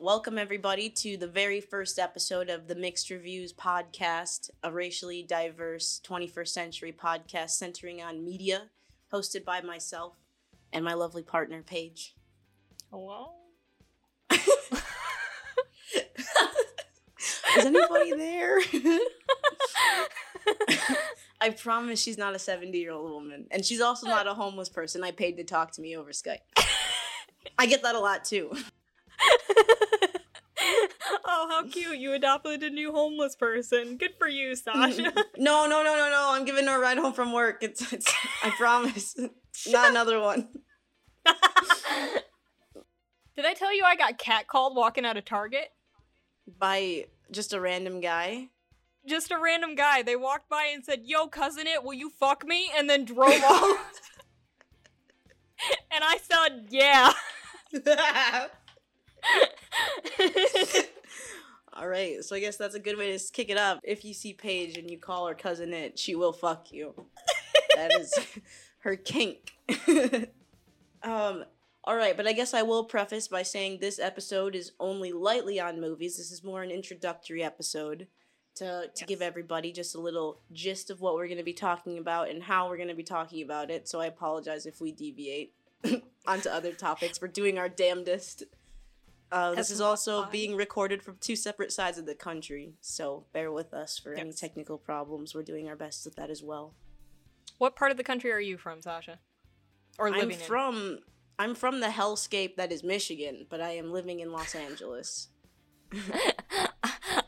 Welcome, everybody, to the very first episode of the Mixed Reviews podcast, a racially diverse 21st century podcast centering on media, hosted by myself and my lovely partner, Paige. Hello? Is anybody there? I promise she's not a 70 year old woman. And she's also not a homeless person I paid to talk to me over Skype. I get that a lot too. oh, how cute. You adopted a new homeless person. Good for you, Sasha. Mm-hmm. no, no, no, no, no. I'm giving her a ride home from work. It's, it's I promise. not another one. Did I tell you I got catcalled walking out of Target? By just a random guy? Just a random guy. They walked by and said, Yo, Cousin Itt, will you fuck me? And then drove off. and I said, Yeah. All right, so I guess that's a good way to kick it up. If you see Paige and you call her Cousin Itt, she will fuck you. that is her kink. um, all right, but I guess I will preface by saying this episode is only lightly on movies. This is more an introductory episode to to Yes. give everybody just a little gist of what we're going to be talking about and how we're going to be talking about it. So I apologize if we deviate onto other topics. We're doing our damnedest. Uh, this is also being recorded from two separate sides of the country, so bear with us for any technical problems. We're doing our best with that as well. what part of the country are you from, Sasha? Or living I'm in? from I'm from the hellscape that is Michigan, but I am living in Los Angeles.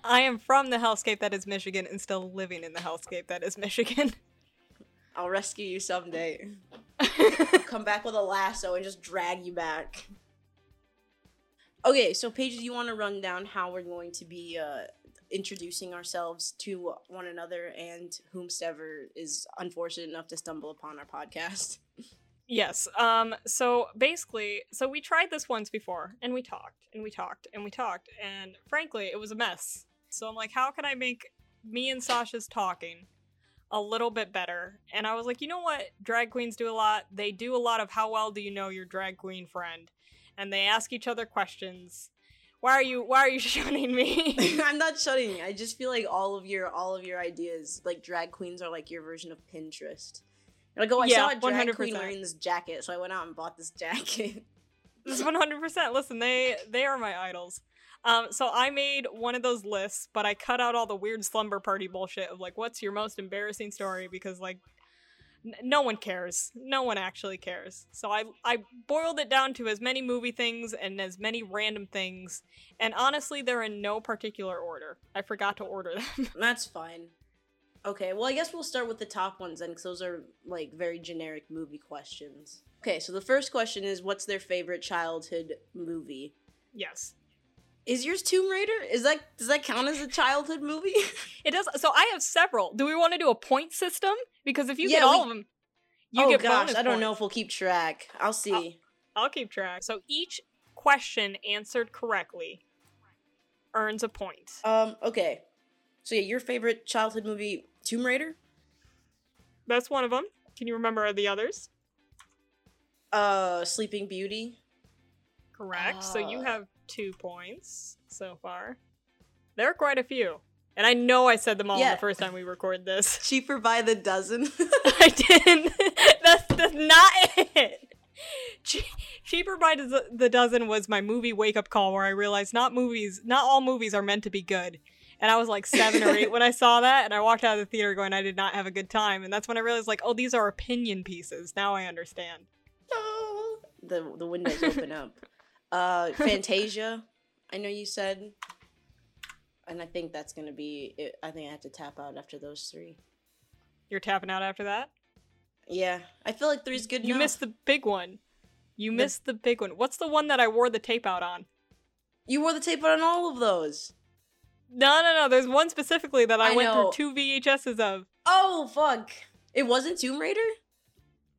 I am from the hellscape that is Michigan and still living in the hellscape that is Michigan. I'll rescue you someday. Come back with a lasso and just drag you back. Okay, so Paige, do you want to run down how we're going to be uh, introducing ourselves to one another and whomsoever is unfortunate enough to stumble upon our podcast? Yes. Um so basically, so we tried this once before and we talked and we talked and we talked and frankly, it was a mess. So I'm like, how can I make me and Sasha's talking a little bit better? And I was like, you know what? Drag queens do a lot. They do a lot of how well do you know your drag queen friend? And they ask each other questions. Why are you why are you shunning me? I'm not shutting. you. I just feel like all of your all of your ideas, like drag queens, are like your version of Pinterest. You're like, oh, I Yeah, saw a drag queen 100%. wearing this jacket, so I went out and bought this jacket. This is 100%. Listen, they they are my idols. Um, so I made one of those lists, but I cut out all the weird slumber party bullshit of like, what's your most embarrassing story? Because like, no one cares. No one actually cares. So I I boiled it down to as many movie things and as many random things, and honestly, they're in no particular order. I forgot to order them. That's fine. Okay, well, I guess we'll start with the top ones then, because those are like very generic movie questions. Okay, so the first question is, what's their favorite childhood movie? yes, Is yours Tomb Raider? Is that does that count as a childhood movie? it does. So I have several. Do we want to do a point system? Because if you Yeah, get all we- of them, you oh get gosh, bonus I don't know if we'll keep track. I'll see. I'll keep track. So each question answered correctly earns a point. Um, okay. So yeah, your favorite childhood movie, Tomb Raider? That's one of them. Can you remember the others? Uh, Sleeping Beauty. Correct. so you Ah. have two points so far. There are quite a few. And I know I said them all Yeah. the first time we recorded this. Cheaper by the dozen. I didn't. That's, that's not it. Che- Cheaper by the the dozen was my movie wake up call where I realized not movies, not all movies are meant to be good. And I was like seven or eight when I saw that, and I walked out of the theater going, I did not have a good time. And that's when I realized, like, oh, these are opinion pieces. Now I understand. Oh. the the windows open up. Uh, Fantasia. I know you said, and I think that's gonna be. It. I think I have to tap out after those three. You're tapping out after that. Yeah, I feel like three's good. You enough. missed the big one. You The- missed the big one. What's the one that I wore the tape out on? You wore the tape out on all of those. No, no, no. There's one specifically that I, I went know. through two VHSs of. Oh fuck! It wasn't Tomb Raider.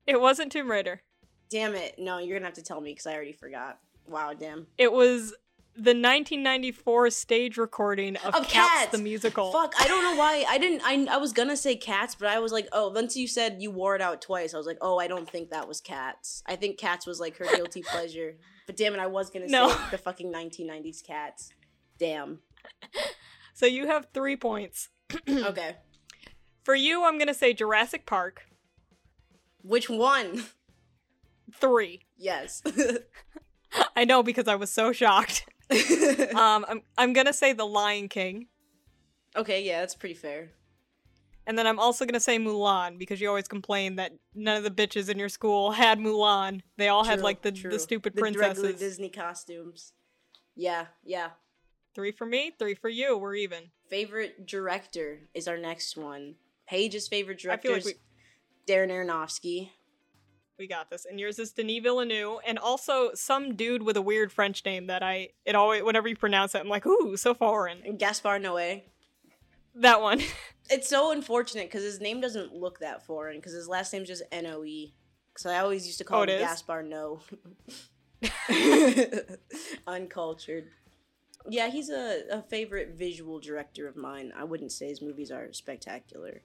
It wasn't Tomb Raider. Damn it! No, you're gonna have to tell me because I already forgot. Wow, damn. It was the 1994 stage recording of, Of Cats, Cats! the musical. Fuck, I don't know why. I didn't. I, I was gonna say cats, but I was like, oh. Once you said you wore it out twice, I was like, oh, I don't think that was cats. I think cats was like her guilty pleasure. But damn it, I was gonna No. say the fucking 1990s cats. Damn. So you have three points. Okay. For you, I'm gonna say Jurassic Park. Which one? Three. Yes. I know because I was so shocked. Um, I'm I'm gonna say The Lion King, okay, yeah, that's pretty fair. and then I'm also gonna say Mulan because you always complain that none of the bitches in your school had Mulan. They all had True, like the true. the stupid The regular princesses. Disney costumes. Yeah, yeah. Three for me, three for you. We're even. Favorite director is our next one. Paige's favorite I director feel is Darren Aronofsky. We got this. And yours is Denis Villeneuve, and also some dude with a weird French name that I it always whenever you pronounce it, I'm like, ooh, so foreign. And Gaspar Noé. That one. It's so unfortunate because his name doesn't look that foreign because his last name's just N O E. Because I always used to call Oh, him is? Gaspar No. Uncultured. Yeah, he's a, a favorite visual director of mine. I wouldn't say his movies are spectacular.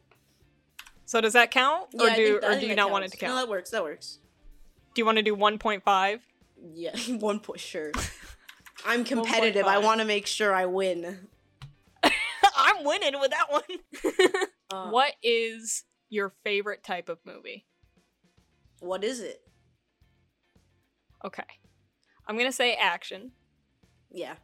So does that count, or do I or do you that not want it counts. to No, count? that works. That works. Do you want to do 1.5? Yeah, one point sure. I'm competitive. I want to make sure I win. I'm winning with that one. Uh, what is your favorite type of movie? What is it? Okay. I'm gonna say action. Yeah.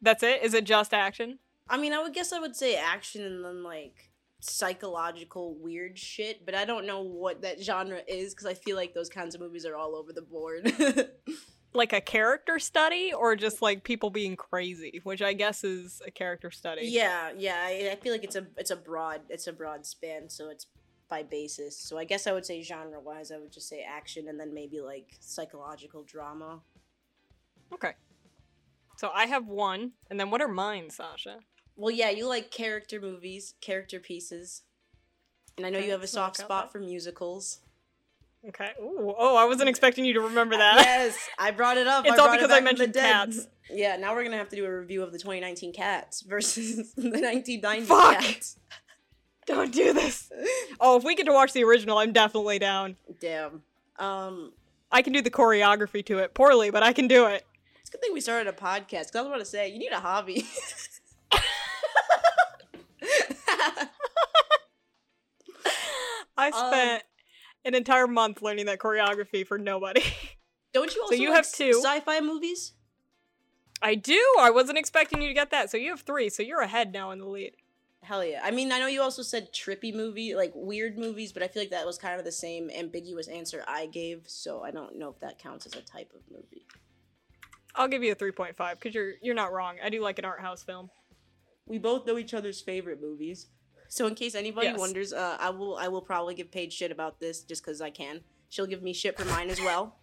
That's it? Is it just action? I mean, I would guess I would say action and then like psychological weird shit, but I don't know what that genre is because I feel like those kinds of movies are all over the board. Like a character study or just like people being crazy, which I guess is a character study. yeah, yeah, I, I feel like it's a it's a broad it's a broad span, so it's by basis. So I guess I would say genre wise, I would just say action and then maybe like psychological drama. Okay. So I have one, and then what are mine, Sasha? Well, yeah, you like character movies, character pieces, and I know Okay, you have a soft spot for musicals. Okay. Ooh, oh, I wasn't expecting you to remember that. Yes, I brought it up. It's I all brought it because I mentioned cats. Yeah, now we're gonna have to do a review of the 2019 Cats versus the 1990 Fuck. Cats. Don't do this. Oh, if we get to watch the original, I'm definitely down. Damn. Um, I can do the choreography to it poorly, but I can do it. it's a good thing we started a podcast. Cause I was about to say you need a hobby. I Um, spent an entire month learning that choreography for nobody. Don't you also you like have two. sci-fi movies? I do. I wasn't expecting you to get that. So you have three. So you're ahead now in the lead. Hell yeah. I mean, I know you also said trippy movie, like weird movies, but I feel like that was kind of the same ambiguous answer I gave, so I don't know if that counts as a type of movie. I'll give you a 3.5 because you're you're not wrong. I do like an art house film. We both know each other's favorite movies. So in case anybody Yes. wonders, uh, I will I will probably give Paige shit about this just because I can. She'll give me shit for mine as well.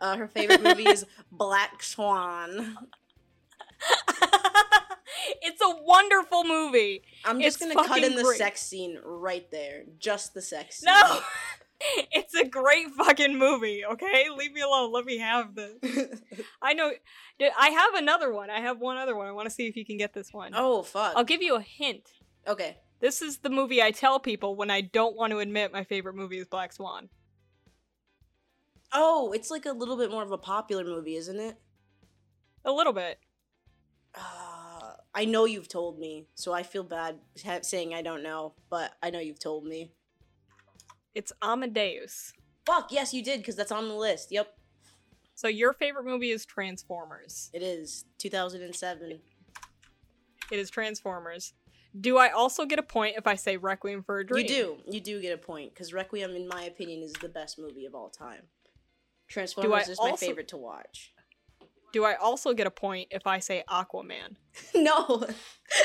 Uh, her favorite movie is Black Swan. it's a wonderful movie. I'm just It's gonna cut in the great. sex scene right there, just the sex scene. No. Great fucking movie, okay? Leave me alone. Let me have this. I know I have another one. I have one other one. I want to see if you can get this one. oh fuck. I'll give you a hint. Okay. This is the movie I tell people when I don't want to admit my favorite movie is Black Swan. Oh, it's like a little bit more of a popular movie, isn't it? A little bit. Uh, I know you've told me, so I feel bad saying I don't know, but I know you've told me. It's Amadeus. Fuck, yes, you did, because that's on the list. Yep, So your favorite movie is Transformers. it is 2007. It is Transformers. Do I also get a point if I say Requiem for a Dream? You do, you do get a point, because Requiem, in my opinion, is the best movie of all time. Transformers is my favorite to watch. Do I also get a point if I say Aquaman? no.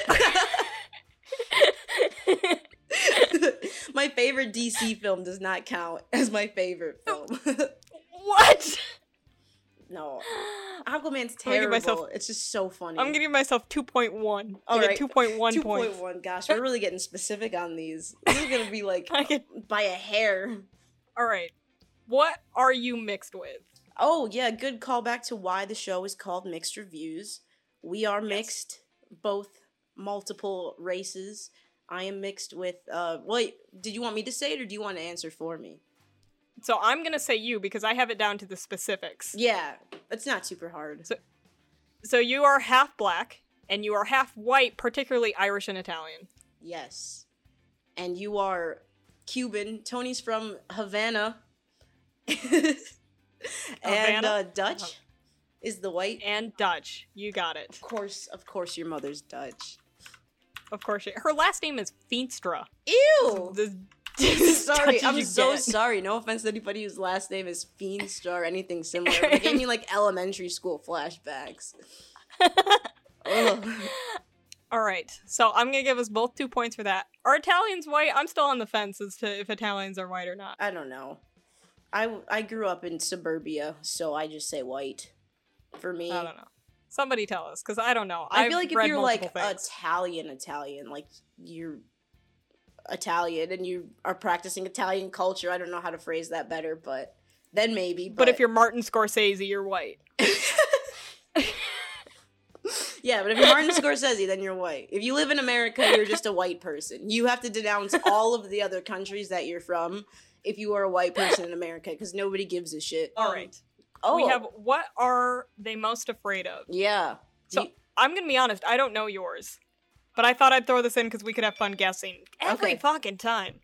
my favorite DC film does not count as my favorite film. what? no. Aquaman's I'm gonna give terrible. myself- it's just so funny. I'm giving myself 2.1. All I get right. 2.1 Two points. point one. Gosh, we're really getting specific on these. This is gonna be like I get by a hair. All right. What are you mixed with? Oh yeah, good callback to why the show is called Mixed Reviews. We are Yes. mixed, both multiple races. I am mixed with. Uh, wait, did you want me to say it or do you want to answer for me? So I'm gonna say you because I have it down to the specifics. Yeah, it's not super hard. So- So you are half black and you are half white, particularly Irish and Italian. Yes, and you are Cuban. Tony's from Havana, and Havana? uh, Dutch is the white. And Dutch. You got it. Of course, of course, your mother's Dutch. Of course. She- her last name is Feenstra. Ew. The, sorry, I'm so get. sorry. No offense to anybody whose last name is Feenstar or anything similar. But it gave me like elementary school flashbacks. All right. So I'm gonna give us both two points for that. Are Italians white? I'm still on the fence as to if Italians are white or not. I don't know. I I grew up in suburbia, so I just say white. For me, I don't know. Somebody tell us, because I don't know. I I've feel like if you're like things. Italian, Italian, like you're Italian and you are practicing Italian culture. I don't know how to phrase that better, but then maybe. but if you're Martin Scorsese, you're white. Yeah, but if you're Martin Scorsese, then you're white. If you live in America, you're just a white person. You have to denounce all of the other countries that you're from if you are a white person in America, because nobody gives a shit. All. Um, right. Oh, We have what are they most afraid of? yeah. So You- I'm gonna be honest, I don't know yours, but I thought I'd throw this in because we could have fun guessing every Okay. fucking time.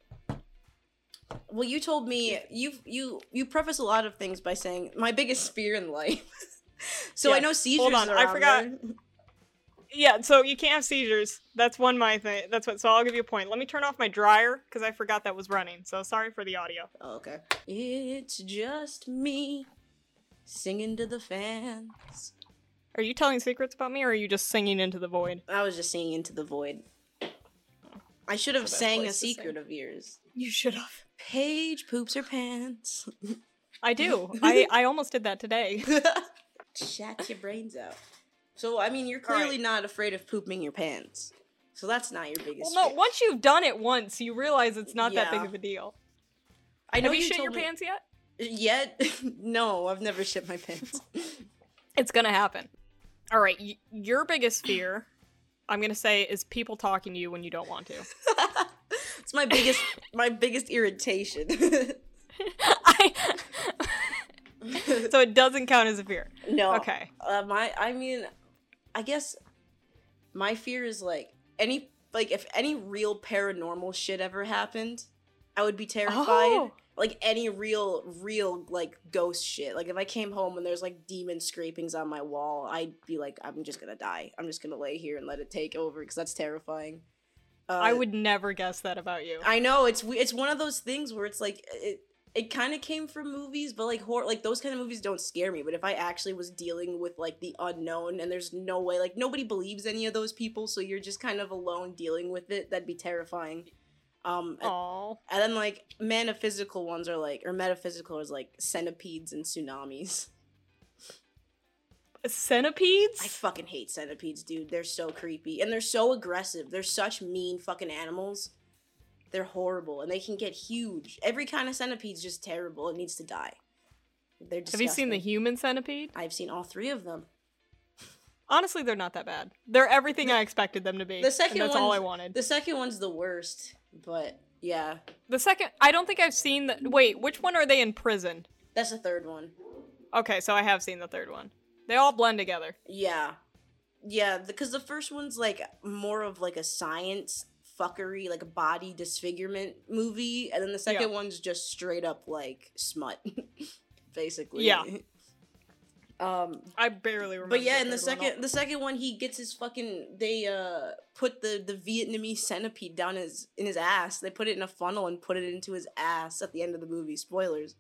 well, you told me you you you preface a lot of things by saying my biggest fear in life. so I know seizures. Hold on, I forgot- there. Yeah, so you can't have seizures. That's one my thing. That's what. So I'll give you a point. Let me turn off my dryer because I forgot that was running. So sorry for the audio. Oh, okay. It's just me singing to the fans. Are you telling secrets about me, or are you just singing into the void? I was just singing into the void. I should have That's the best sang a secret sing. of yours. You should have. Paige poops her pants. I do. I I almost did that today. Shat your brains out. So I mean, you're All right. clearly not afraid of pooping your pants. So that's not your biggest. Well, no. fear. Once you've done it once, you realize it's not that big of a deal. I know have you, you shit your me- pants yet? Yet? no, I've never shit my pants. It's gonna happen. All right. Y- your biggest fear, I'm gonna say, is people talking to you when you don't want to. it's my biggest, my biggest irritation. I. so it doesn't count as a fear. no. Okay. Uh, my, I mean, I guess my fear is like any, like if any real paranormal shit ever happened, I would be terrified. Oh. Like any real, real like ghost shit. Like if I came home and there's like demon scrapings on my wall, I'd be like, I'm just gonna die. I'm just gonna lay here and let it take over because that's terrifying. Uh, I would never guess that about you. I know it's it's one of those things where it's like it it kind of came from movies, but like horror like those kind of movies don't scare me. But if I actually was dealing with like the unknown and there's no way like nobody believes any of those people, so you're just kind of alone dealing with it, that'd be terrifying. Um and, and then like metaphysical ones are like or metaphysical is like centipedes and tsunamis. Centipedes? I fucking hate centipedes, dude. They're so creepy and they're so aggressive. They're such mean fucking animals. They're horrible and they can get huge. Every kind of centipede's just terrible. It needs to die. They're Have you seen the human centipede? I've seen all three of them. Honestly, they're not that bad. They're everything I expected them to be. The second and that's all I wanted. The second one's the worst, but yeah, The second, I don't think I've seen the. Wait, which one are they in prison? that's the third one. Okay, so I have seen the third one. They all blend together. Yeah, yeah, because the first one's like more of like a science fuckery, like a body disfigurement movie, and then the second Yeah. one's just straight up like smut, basically. Yeah. Um, I barely remember. but yeah, in the second, the second one, he gets his fucking. They uh put the the Vietnamese centipede down his in his ass. They put it in a funnel and put it into his ass at the end of the movie. Spoilers,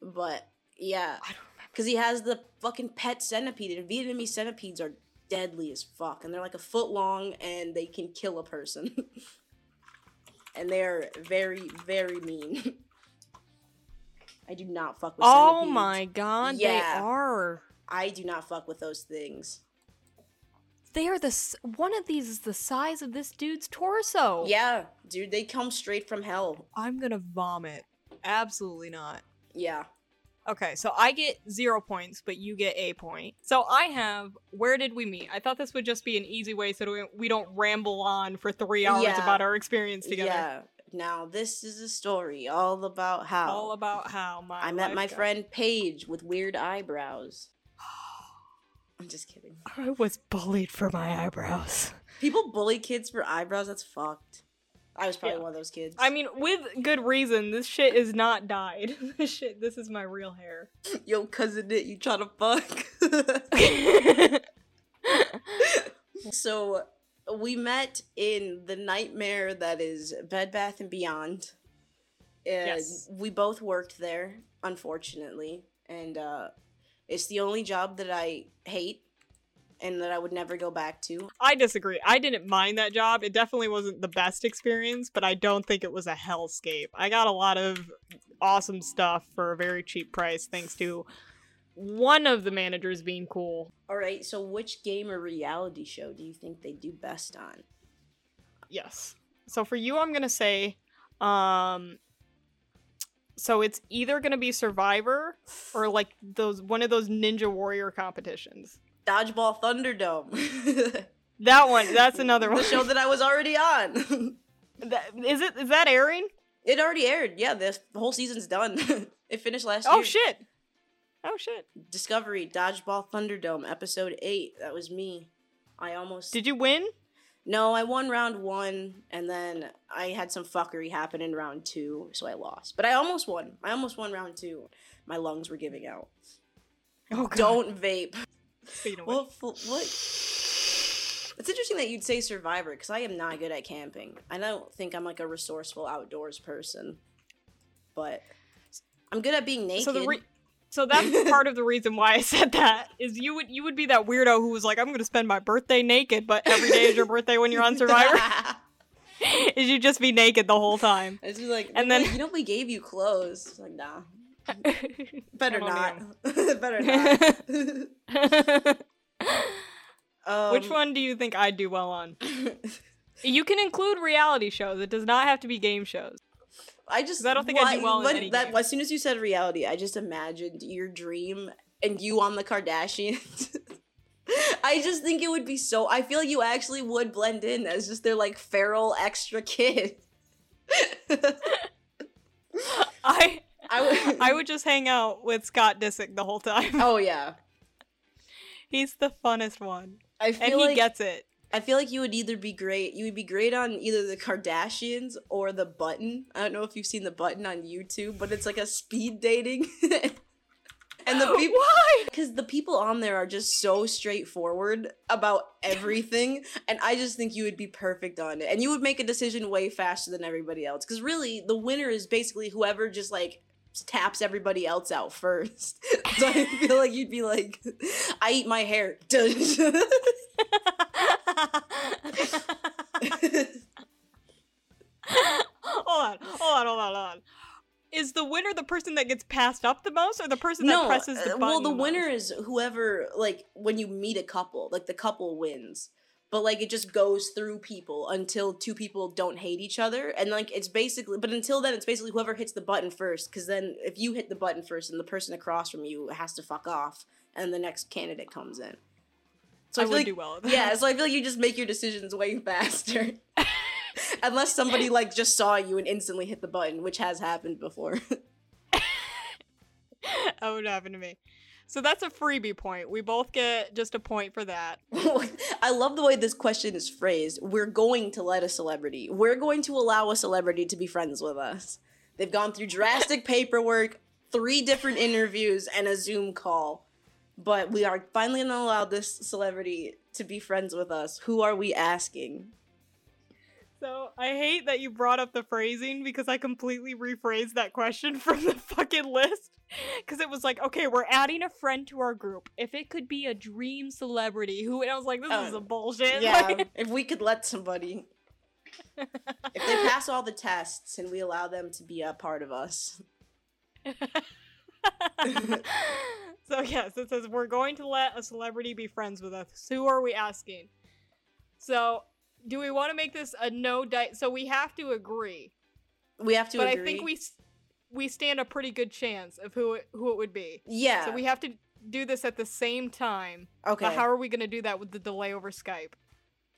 but yeah, I don't remember. because he has the fucking pet centipede, and Vietnamese centipedes are deadly as fuck, and they're like a foot long, and they can kill a person. and they're very, very mean. I do not fuck with Oh centipedes. my god, Yeah. they are. I do not fuck with those things. They are the. One of these is the size of this dude's torso. Yeah, dude, they come straight from hell. I'm gonna vomit. Absolutely not. Yeah. Okay, so I get zero points, but you get a point. So I have where did we meet? I thought this would just be an easy way so we, we don't ramble on for three hours Yeah. about our experience together. Yeah. Now this is a story all about how All about how my I met my got- friend Paige with weird eyebrows. I'm just kidding. I was bullied for my eyebrows. People bully kids for eyebrows. That's fucked. I was probably Yeah. one of those kids. I mean, with good reason. This shit is not dyed. this shit. This is my real hair. yo, cousin, it you trying to fuck? so we met in the nightmare that is Bed Bath and Beyond. Yes. we both worked there, unfortunately, and uh, it's the only job that I hate and that I would never go back to. I disagree. I didn't mind that job. It definitely wasn't the best experience, but I don't think it was a hellscape. I got a lot of awesome stuff for a very cheap price thanks to one of the managers being cool. All right, so which game or reality show do you think they do best on? Yes. So for you I'm going to say um so it's either going to be Survivor or like those one of those Ninja Warrior competitions. Dodgeball Thunderdome. That one, that's another one. the show that I was already on. That- is it is that airing? it already aired. Yeah, the whole season's done. it finished last Oh year. Oh shit. Oh shit. Discovery Dodgeball Thunderdome episode 8. That was me. I almost Did you win? No, I won round 1 and then I had some fuckery happen in round 2, so I lost. But I almost won. I almost won round 2. My lungs were giving out. Oh god. Don't vape. Speaking of which. What what It's interesting that you'd say survivor because I am not good at camping. I don't think I'm like a resourceful outdoors person. But I'm good at being naked. So the re- so that's part of the reason why I said that is you would you would be that weirdo who was like I'm gonna spend my birthday naked, but every day is your birthday when you're on Survivor. is you just be naked the whole time. It's just like, And then- then you know we gave you clothes. It's like nah, better not, better not. Um, Which one do you think I'd do well on? You can include reality shows. It does not have to be game shows. I just I don't think I'd do well in when- any that, game. As soon as you said reality, I just imagined your dream and you on the Kardashians. I just think it would be so. I feel like you actually would blend in as just their like feral extra kid. I I would. I would just hang out with Scott Disick the whole time. Oh yeah. He's the funnest one, I feel and he like gets it. I feel like you would either be great. You would be great on either the Kardashians or the Button. I don't know if you've seen the Button on YouTube, but it's like a speed dating. and the people Why? because the people on there are just so straightforward about everything and i just think you would be perfect on it and you would make a decision way faster than everybody else because really the winner is basically whoever just like taps everybody else out first so i feel like you'd be like i eat my hair hold on, hold on, hold on, hold on. Is the winner the person that gets passed up the most, or the person that presses the uh, button? well the winner is whoever like when you meet a couple like the couple wins but like it just goes through people until two people don't hate each other and like it's basically but until then it's basically whoever hits the button first because then if you hit the button first and the person across from you has to fuck off and the next candidate comes in so I i, feel would like do well. At yeah so i feel like you just make your decisions way faster unless somebody like just saw you and instantly hit the button which has happened before that would happen to me. So that's a freebie point. We both get just a point for that. I love the way this question is phrased. We're going to let a celebrity. We're going to allow a celebrity to be friends with us. They've gone through drastic paperwork, three different interviews, and a Zoom call. But we are finally going to allow this celebrity to be friends with us. Who are we asking? So I hate that you brought up the phrasing because I completely rephrased that question from the fucking list. Because it was like, okay, we're adding a friend to our group. If it could be a dream celebrity, who? And I was like, this is Uh, a bullshit. Yeah, Like- if we could let somebody. If they pass all the tests and we allow them to be a part of us. so yes, it says we're going to let a celebrity be friends with us. Who are we asking? So, do we want to make this a no die? So we have to agree. We have to agree. but agree. I think we, we stand a pretty good chance of who it, who it would be. Yeah. So we have to do this at the same time. okay. But how are we gonna do that with the delay over Skype?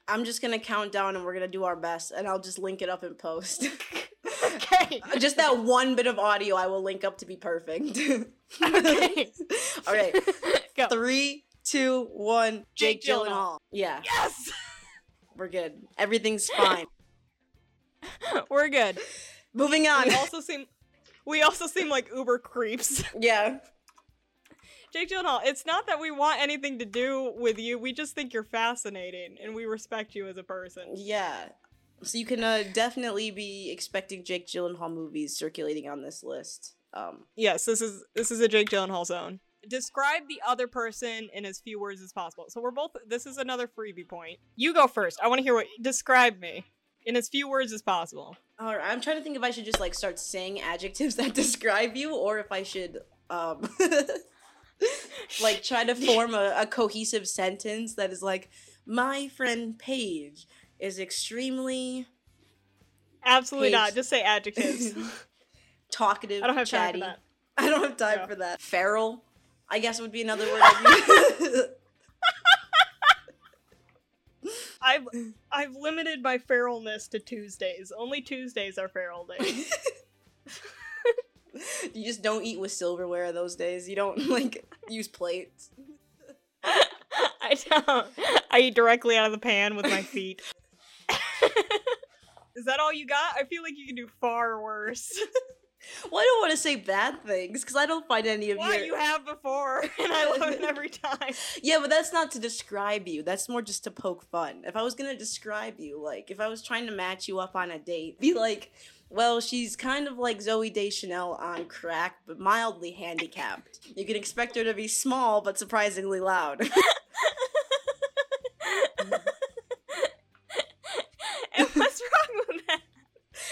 I'm just gonna count down and we're gonna do our best, and I'll just link it up in post. okay. just that one bit of audio I will link up to be perfect. Okay. All right. Go. Three, two, one. Jake, Jake Gyllenhaal. Gyllenhaal. Yeah, Yes. we're good. Everything's fine. We're good. Moving on. We also seem we also seem like uber creeps. yeah. Jake Gyllenhaal, it's not that we want anything to do with you. We just think you're fascinating and we respect you as a person. Yeah. So you can uh, definitely be expecting Jake Gyllenhaal movies circulating on this list. Um, Yes, this is this is a Jake Gyllenhaal zone. Describe the other person in as few words as possible. So we're both. This is another freebie point. You go first. I want to hear what. Describe me in as few words as possible. all right, I'm trying to think if I should just like start saying adjectives that describe you, or if I should um, like try to form a, a cohesive sentence that is like, my friend Paige is extremely Absolutely not. Just say adjectives. talkative, I don't have time for that. I don't have time Yeah. for that. Feral, I guess would be another word. I'd use. I've I've limited my feralness to Tuesdays. Only Tuesdays are feral days. you just don't eat with silverware those days. You don't like use plates. I don't. I eat directly out of the pan with my feet. Is that all you got? I feel like you can do far worse. Well, I don't want to say bad things because I don't find any of Why your. you have before, and I love it every time. Yeah, but that's not to describe you. That's more just to poke fun. If I was gonna describe you, like if I was trying to match you up on a date, be like, well, she's kind of like Zooey Deschanel on crack, but mildly handicapped. You can expect her to be small but surprisingly loud. and what's wrong with that?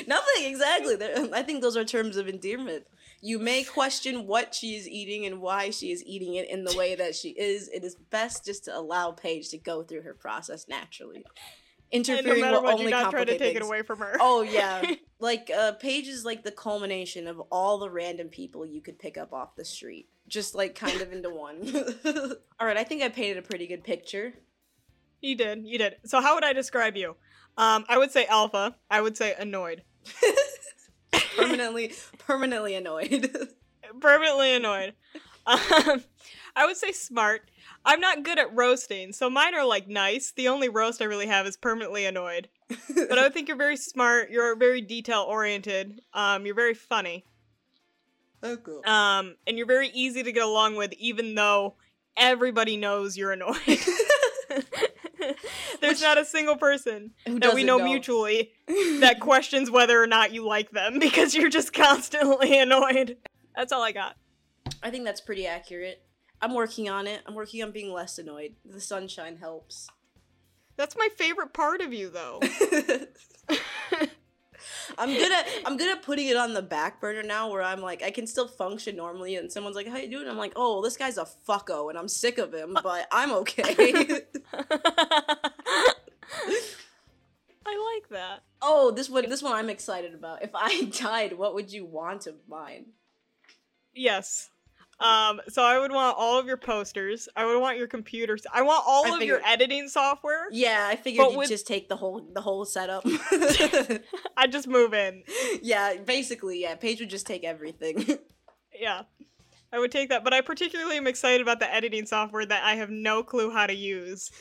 Nothing exactly. I think those are terms of endearment. You may question what she is eating and why she is eating it in the way that she is. It is best just to allow Paige to go through her process naturally. And no Interfering will what, only not to take it away from her. Oh yeah, like uh, Paige is like the culmination of all the random people you could pick up off the street, just like kind of into one. all right, I think I painted a pretty good picture. You did, you did. So how would I describe you? Um, I would say alpha. I would say annoyed. permanently, permanently annoyed. Permanently annoyed. Um, I would say smart. I'm not good at roasting, so mine are like nice. The only roast I really have is permanently annoyed. But I would think you're very smart. You're very detail oriented. Um, you're very funny. oh cool. Um, and you're very easy to get along with, even though everybody knows you're annoyed. There's not a single person that we doesn't know mutually that questions whether or not you like them because you're just constantly annoyed. That's all I got. I think that's pretty accurate. I'm working on it. I'm working on being less annoyed. The sunshine helps. That's my favorite part of you, though. I'm good at I'm good at putting it on the back burner now where I'm like I can still function normally and someone's like, How you doing? I'm like, Oh, this guy's a fucko and I'm sick of him, but I'm okay. I like that. oh, this one this one I'm excited about. If I died, what would you want of mine? Yes. Um, so I would want all of your posters. I would want your computers. I want all I of your editing software. Yeah, I figured you'd with- just take the whole the whole setup. I just move in. yeah, basically, yeah. Paige would just take everything. Yeah. I would take that, but I particularly am excited about the editing software that I have no clue how to use,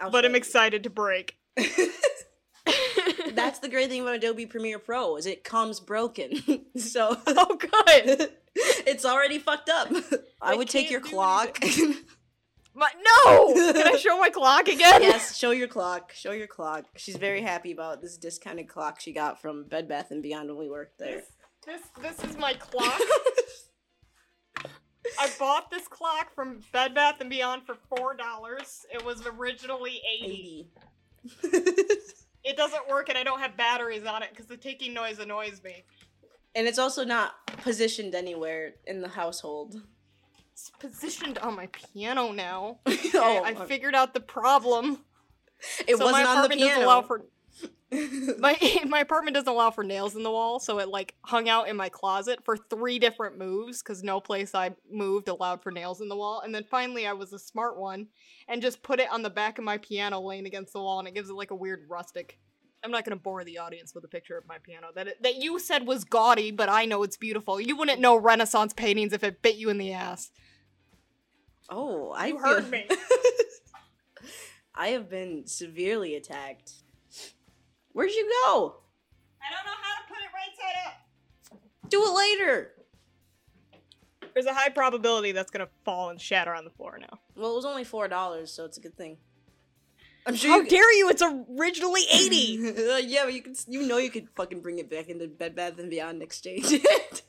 I'll but I'm you. excited to break. That's the great thing about Adobe Premiere Pro is it comes broken. so oh, good. it's already fucked up. I I would take your clock. But no! Can I show my clock again? yes, show your clock. Show your clock. She's very happy about this discounted clock she got from Bed Bath and Beyond when we worked there. This, this this is my clock. I bought this clock from Bed Bath and Beyond for four dollars. It was originally eighty. 80. It doesn't work, and I don't have batteries on it because the ticking noise annoys me. And it's also not positioned anywhere in the household. It's positioned on my piano now. oh, I, I figured out the problem. it so wasn't on the piano. allow for my my apartment doesn't allow for nails in the wall, so it like hung out in my closet for three different moves because no place I moved allowed for nails in the wall. And then finally, I was a smart one and just put it on the back of my piano, laying against the wall, and it gives it like a weird rustic. I'm not gonna bore the audience with a picture of my piano that it, that you said was gaudy, but I know it's beautiful. You wouldn't know Renaissance paintings if it bit you in the ass. oh, I You feel- heard me. I have been severely attacked. Where'd you go? I don't know how to put it right side up. Do it later. There's a high probability that's gonna fall and shatter on the floor now. Well, it was only four dollars, so it's a good thing. I'm sure How you. dare you? It's originally eighty. Yeah, but you can. You know you could fucking bring it back into Bed Bath and Beyond and exchange it.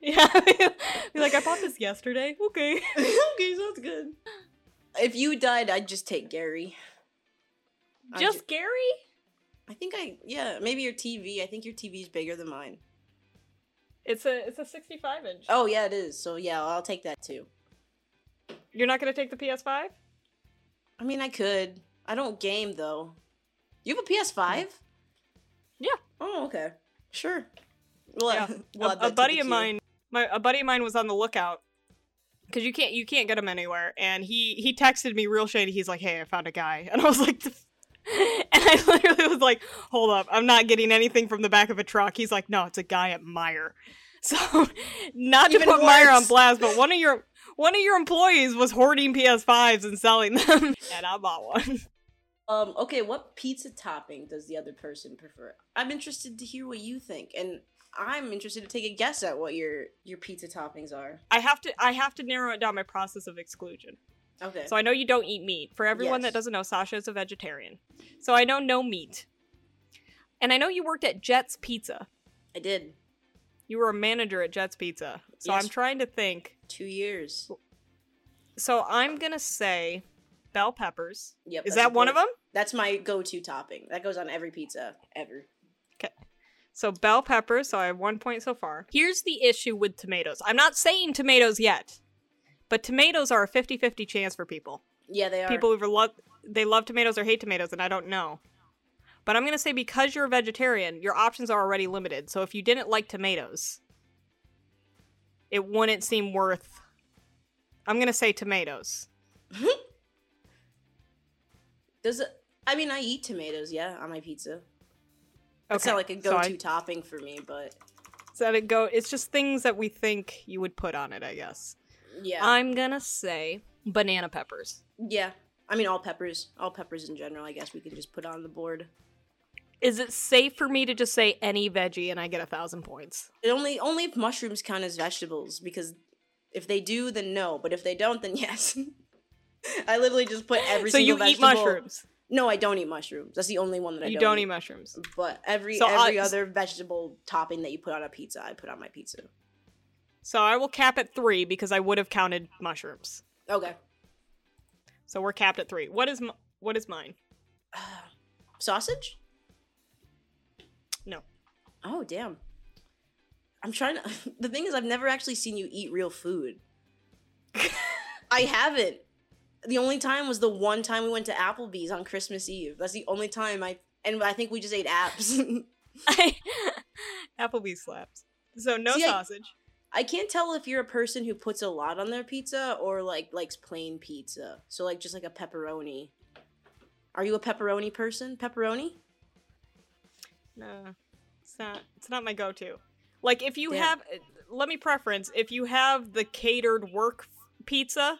yeah, be like, I bought this yesterday. Okay. okay, sounds good. If you died, I'd just take Gary. Just ju- Gary? I think I yeah maybe your TV. I think your TV's bigger than mine. It's a it's a 65 inch. Oh yeah, it is. So yeah, I'll take that too. You're not gonna take the PS5? I mean, I could. I don't game though. You have a PS5? Yeah. Oh okay. Sure. We'll, Yeah. we'll a, a buddy of mine, my a buddy of mine was on the lookout because you can't you can't get him anywhere, and he he texted me real shady. He's like, "Hey, I found a guy," and I was like. And I literally was like, "Hold up, I'm not getting anything from the back of a truck." He's like, "No, it's a guy at Meijer." So, not to Even put Meijer on blast, but one of your one of your employees was hoarding PS5s and selling them, and I bought one. Um, okay, what pizza topping does the other person prefer? I'm interested to hear what you think, and I'm interested to take a guess at what your your pizza toppings are. I have to I have to narrow it down by process of exclusion. Okay. So I know you don't eat meat. For everyone Yes. that doesn't know, Sasha is a vegetarian. So I know no meat. And I know you worked at Jet's Pizza. I did You were a manager at Jet's Pizza. So Yes. I'm trying to think. Two years. So I'm to say bell peppers. Yep. Is that one of them? That's my go-to topping. That goes on every pizza ever. Okay. So bell peppers, so I have 1 point so far. Here's the issue with tomatoes. I'm not saying tomatoes yet. But tomatoes are a 50-50 chance for people. Yeah, they are. people either love they love tomatoes or hate tomatoes and i don't know but i'm to say because you're a vegetarian your options are already limited so if you didn't like tomatoes it wouldn't seem worth i'm going to say tomatoes Does it? I mean, I eat tomatoes. Yeah, on my pizza. It's okay not like a so I- go-to topping for me, but so that it go it's just things that we think you would put on it i guess yeah, i'm going to say banana peppers yeah. I mean, all peppers, all peppers in general. I guess we could just put on the board. Is it safe for me to just say any veggie and i get a thousand points It only only if mushrooms count as vegetables because if they do, then no. But if they don't, then yes. I literally just put every so you eat mushrooms No, I don't eat mushrooms. That's the only one that I you don't, don't eat. eat mushrooms But every So every other vegetable topping that you put on a pizza, I put on my pizza. so i will cap at three because i would have counted mushrooms Okay. So we're capped at three. What is what is mine? Sausage? No. Oh damn. I'm trying to. The thing is, I've never actually seen you eat real food. I haven't. The only time was the one time we went to Applebee's on Christmas Eve. That's the only time I. And I think we just ate apps. Applebee's slaps. So no See, I- sausage. I can't tell if you're a person who puts a lot on their pizza or like likes plain pizza. So like just like a pepperoni. Are you a pepperoni person? Pepperoni? No, it's not. It's not my go-to. Like if you Damn. have, let me preference. If you have the catered work pizza,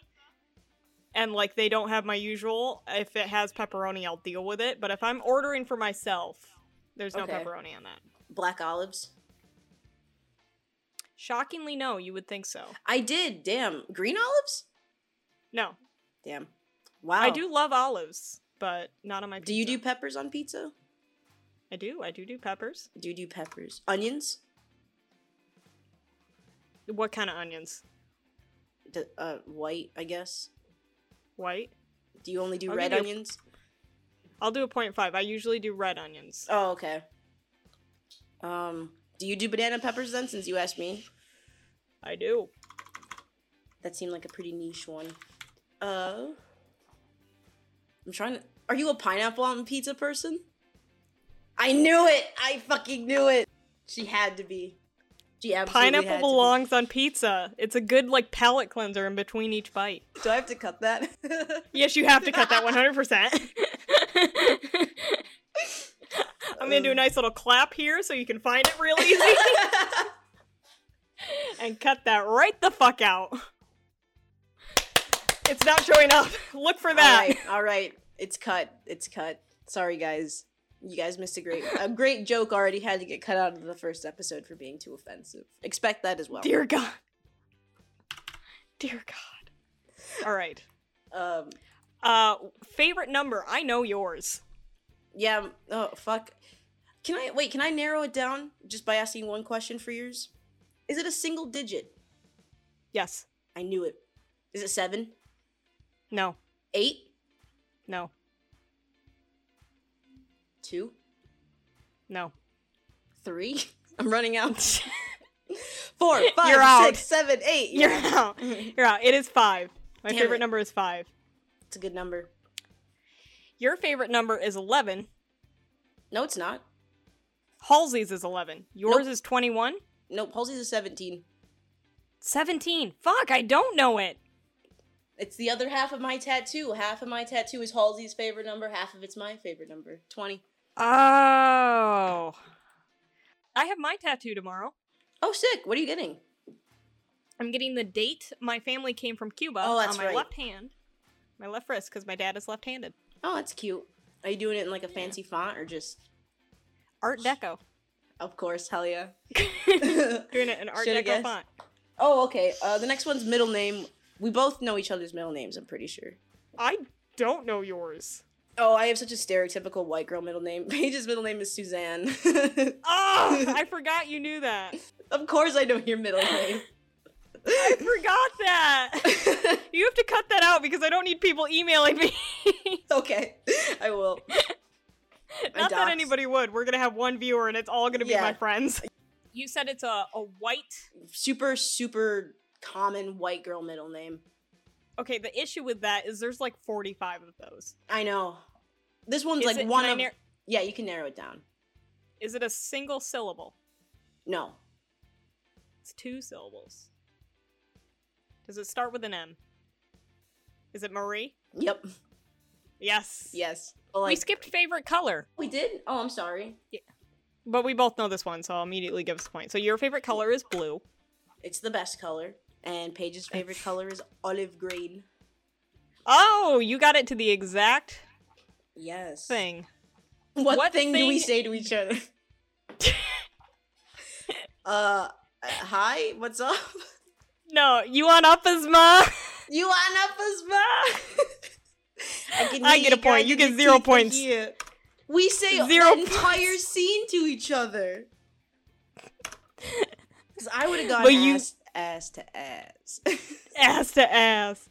and like they don't have my usual, if it has pepperoni, I'll deal with it. But if I'm ordering for myself, there's no Okay. pepperoni on that. Black olives? Shockingly, no. You would think so. I did. Damn. Green olives? No, Damn. Wow. I do love olives, but not on my. Pizza. Do you do peppers on pizza? I do. I do do peppers. I Do do peppers? Onions? What kind of onions? D- uh, white, I guess. White. Do you only do I'll red onions? I'll do a point five. I usually do red onions. Oh, okay. Um, do you do banana peppers then? Since you asked me, I do. that seemed like a pretty niche one. Uh, I'm trying to. Are you a pineapple on pizza person? I knew it. I fucking knew it. She had to be. She absolutely Pineapple had to be. belongs on pizza. It's a good like palate cleanser in between each bite. Do I have to cut that? Yes, you have to cut that 100%. I'm gonna do a nice little clap here so you can find it real easy and cut that right the fuck out. It's not showing up. Look for that. All right, all right. It's cut. It's cut. Sorry, guys. You guys missed a great a great joke already had to get cut out of the first episode for being too offensive. Expect that as well. Dear God. Dear God. All right. Um. Uh, favorite number? I know yours. Yeah. Oh fuck. Can I wait? Can I narrow it down just by asking one question for yours? Is it a single digit? Yes. I knew it. Is it seven? No. Eight? No. Two? No. Three? I'm running out. Four, five, You're out. six, seven, eight. You're out. You're out. It is five. My Damn favorite it. number is five. It's a good number. Your favorite number is 11. No, it's not. Halsey's is 11. Yours Nope. is 21. Nope. Halsey's is 17. 17. Fuck, I don't know it. It's the other half of my tattoo. Half of my tattoo is Halsey's favorite number. Half of it's my favorite number. 20. Oh. I have my tattoo tomorrow. Oh, sick. What are you getting? I'm getting the date my family came from Cuba Oh, that's on my right. left hand, my left wrist, because my dad is left handed. Oh, that's cute. Are you doing it in like a fancy font or just. Art Deco. Of course, hell yeah. Doing it in Art Shoulda Deco guessed. font. Oh, okay. Uh, the next one's middle name. We both know each other's middle names, I'm pretty sure. I don't know yours. Oh, I have such a stereotypical white girl middle name. Paige's middle name is Suzanne. Oh, I forgot you knew that. of course I know your middle name. I forgot that. You have to cut that out because I don't need people emailing me. okay, I will. Not that anybody would. We're gonna have one viewer and it's all gonna be Yeah. my friends. You said it's a, a white. Super, super common white girl middle name. Okay, the issue with that is there's like 45 of those. I know. This one's Is like it- one of. nar- yeah, you can narrow it down. Is it a single syllable? No. It's two syllables. Does it start with an M? Is it Marie? Yep. Yes. Yes. But, we skipped favorite color, We did. Oh, I'm sorry. Yeah. but we both know this one, so I'll immediately give us a point. So your favorite color is blue. It's the best color, and Paige's favorite color is olive green. Oh, you got it to the exact Yes. thing. What, What thing, do we say to each other? uh, hi. What's up? No, you want up as ma? You want up as well? I, can I get a point. You get zero points. We say Zero the points. entire scene to each other. Because I would have gone But you- ass, ass to ass. ass to ass.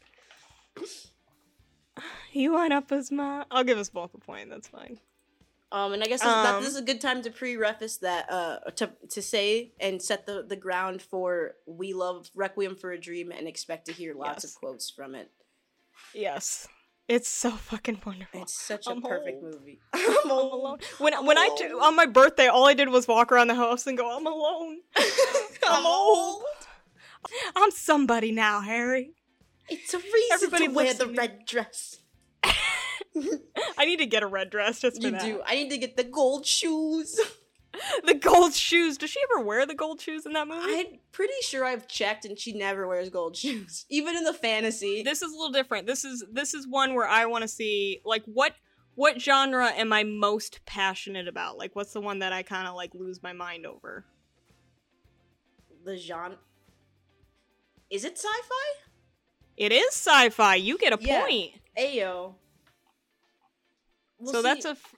You want up as my. I'll give us both a point. That's fine. um, and I guess this, that, Um, this is a good time to pre-reface that, uh, to to say and set the the ground for we love Requiem for a Dream and expect to hear lots Yes. of quotes from it. Yes, it's so fucking wonderful. It's such a I'm perfect home. movie. I'm alone. When I'm when I t- alone. on my birthday, all I did was walk around the house and go, "I'm alone. I'm old. I'm somebody now, Harry." It's a reason Everybody to wear the me. red dress. I need to get a red dress just for You that. do. I need to get the gold shoes. The gold shoes. Does she ever wear the gold shoes in that movie? I'm pretty sure I've checked and she never wears gold shoes. Even in the fantasy. this is a little different. This is this is one where I want to see like what what genre am I most passionate about? Like what's the one that I kind of like lose my mind over? the genre. Is it sci-fi? It is sci-fi. You get a Yeah. point. Ayo. Well, so that's see, a f-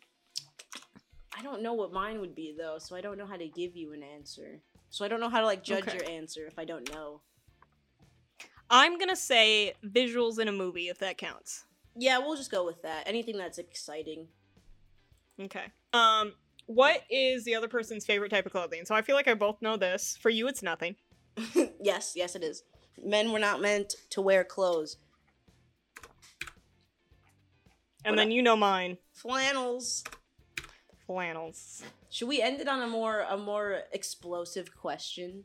I don't know what mine would be though, so I don't know how to give you an answer. So I don't know how to like judge Okay. your answer if I don't know. I'm going to say visuals in a movie if that counts. Yeah, we'll just go with that. Anything that's exciting. Okay. Um what is the other person's favorite type of clothing? So I feel like I both know this. For you it's nothing. yes, yes, it is. Men were not meant to wear clothes. And What then you know mine. Flannels. flannels. Should we end it on a more a more explosive question?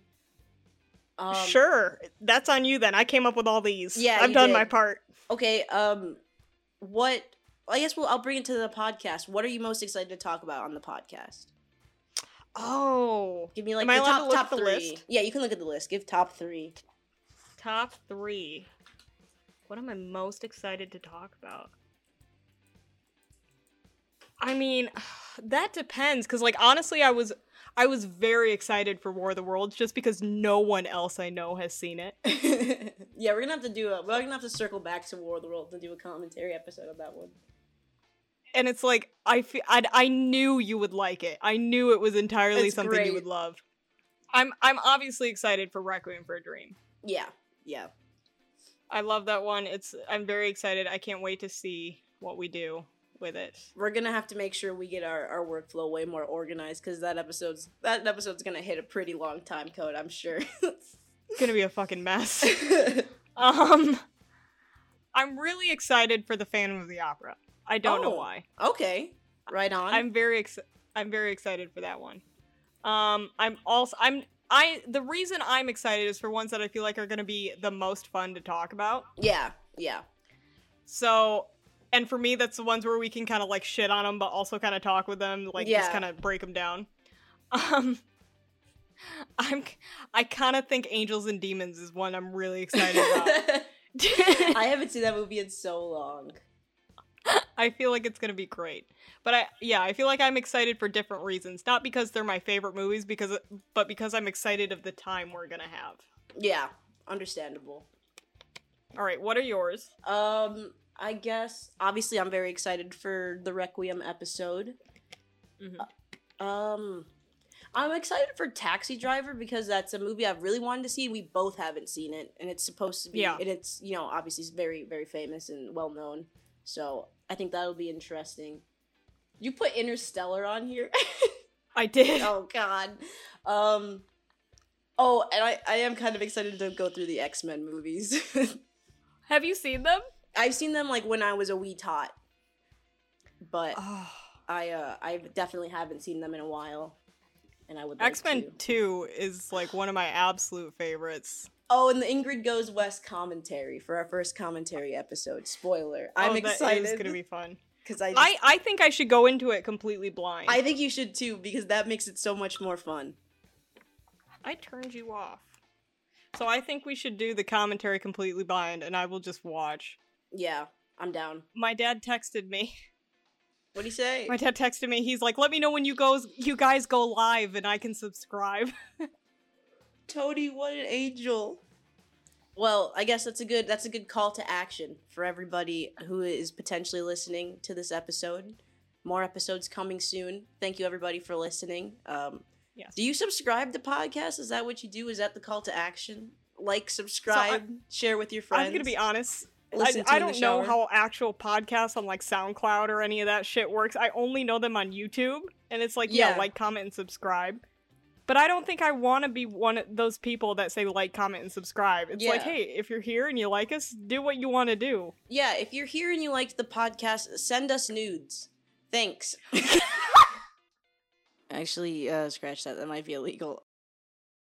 Um, sure, that's on you then. I came up with all these. Yeah, I've you done did. my part. Okay. Um, what? I guess we'll. I'll bring it to the podcast. What are you most excited to talk about on the podcast? Oh, Give me like Am the allowed top to look top the three. list? Yeah, you can look at the list. Give top three. Top three. What am I most excited to talk about? I mean, that depends because like honestly I was I was very excited for War of the Worlds just because no one else I know has seen it. yeah, we're gonna have to do a. We're gonna have to circle back to War of the Worlds and do a commentary episode of that one. And it's like I fe- I I knew you would like it. I knew it was entirely It's something great. you would love. I'm I'm obviously excited for Requiem for a Dream. Yeah, yeah. I love that one. It's I'm very excited. I can't wait to see what we do with it. We're gonna have to make sure we get our, our workflow way more organized because that episode's that episode's gonna hit a pretty long time code. I'm sure. It's gonna be a fucking mess. Um, I'm really excited for the Phantom of the Opera. I don't know Oh. why. okay, right on. I'm very excited. I'm very excited for that one. Um, I'm also I'm I the reason I'm excited is for ones that I feel like are gonna be the most fun to talk about. yeah, yeah, So, and for me, that's the ones where we can kind of like shit on them, but also kind of talk with them, like just kind of break them down. Um, I'm I kind of think Angels and Demons is one I'm really excited about. I haven't seen that movie in so long. I feel like it's gonna be great. But I yeah, I feel like I'm excited for different reasons. Not because they're my favorite movies, because but because I'm excited of the time we're gonna have. Yeah, understandable. All right, what are yours? Um, I guess obviously I'm very excited for the Requiem episode. Mhm. Um, I'm excited for Taxi Driver because that's a movie I've really wanted to see. We both haven't seen it, and it's supposed to be. Yeah. And it's you know obviously it's very very famous and well known. So I think that'll be interesting. You put Interstellar on here. I did. oh God. Um. Oh, and I I am kind of excited to go through the X Men movies. Have you seen them? I've seen them like when I was a wee tot, but Oh. I uh I definitely haven't seen them in a while, and I would like X Men. Two is like one of my absolute favorites. Oh, and the Ingrid Goes West commentary for our first commentary episode. Spoiler. I'm oh, excited That is gonna be fun. because I, I I think I should go into it completely blind. I think you should too because that makes it so much more fun. I turned you off. So I think we should do the commentary completely blind, and I will just watch. Yeah, I'm down. My dad texted me. What do you say? My dad texted me. He's like, "Let me know when you goes you guys go live, and I can subscribe." Tony, what an angel. Well, I guess that's a good that's a good call to action for everybody who is potentially listening to this episode. More episodes coming soon. Thank you everybody for listening. Um, Yes. Do you subscribe to podcasts? Is that what you do? Is that the call to action? Like, subscribe, share with your friends. I'm gonna be honest. I, I don't know how actual podcasts on like SoundCloud or any of that shit works. I only know them on YouTube, and it's like, yeah, Yeah. like, comment, and subscribe. But I don't think I want to be one of those people that say like, comment, and subscribe. It's like, hey, if you're here and you like us, do what you want to do. Yeah, if you're here and you liked the podcast, send us nudes. Thanks. Actually, uh, scratch that. That might be illegal.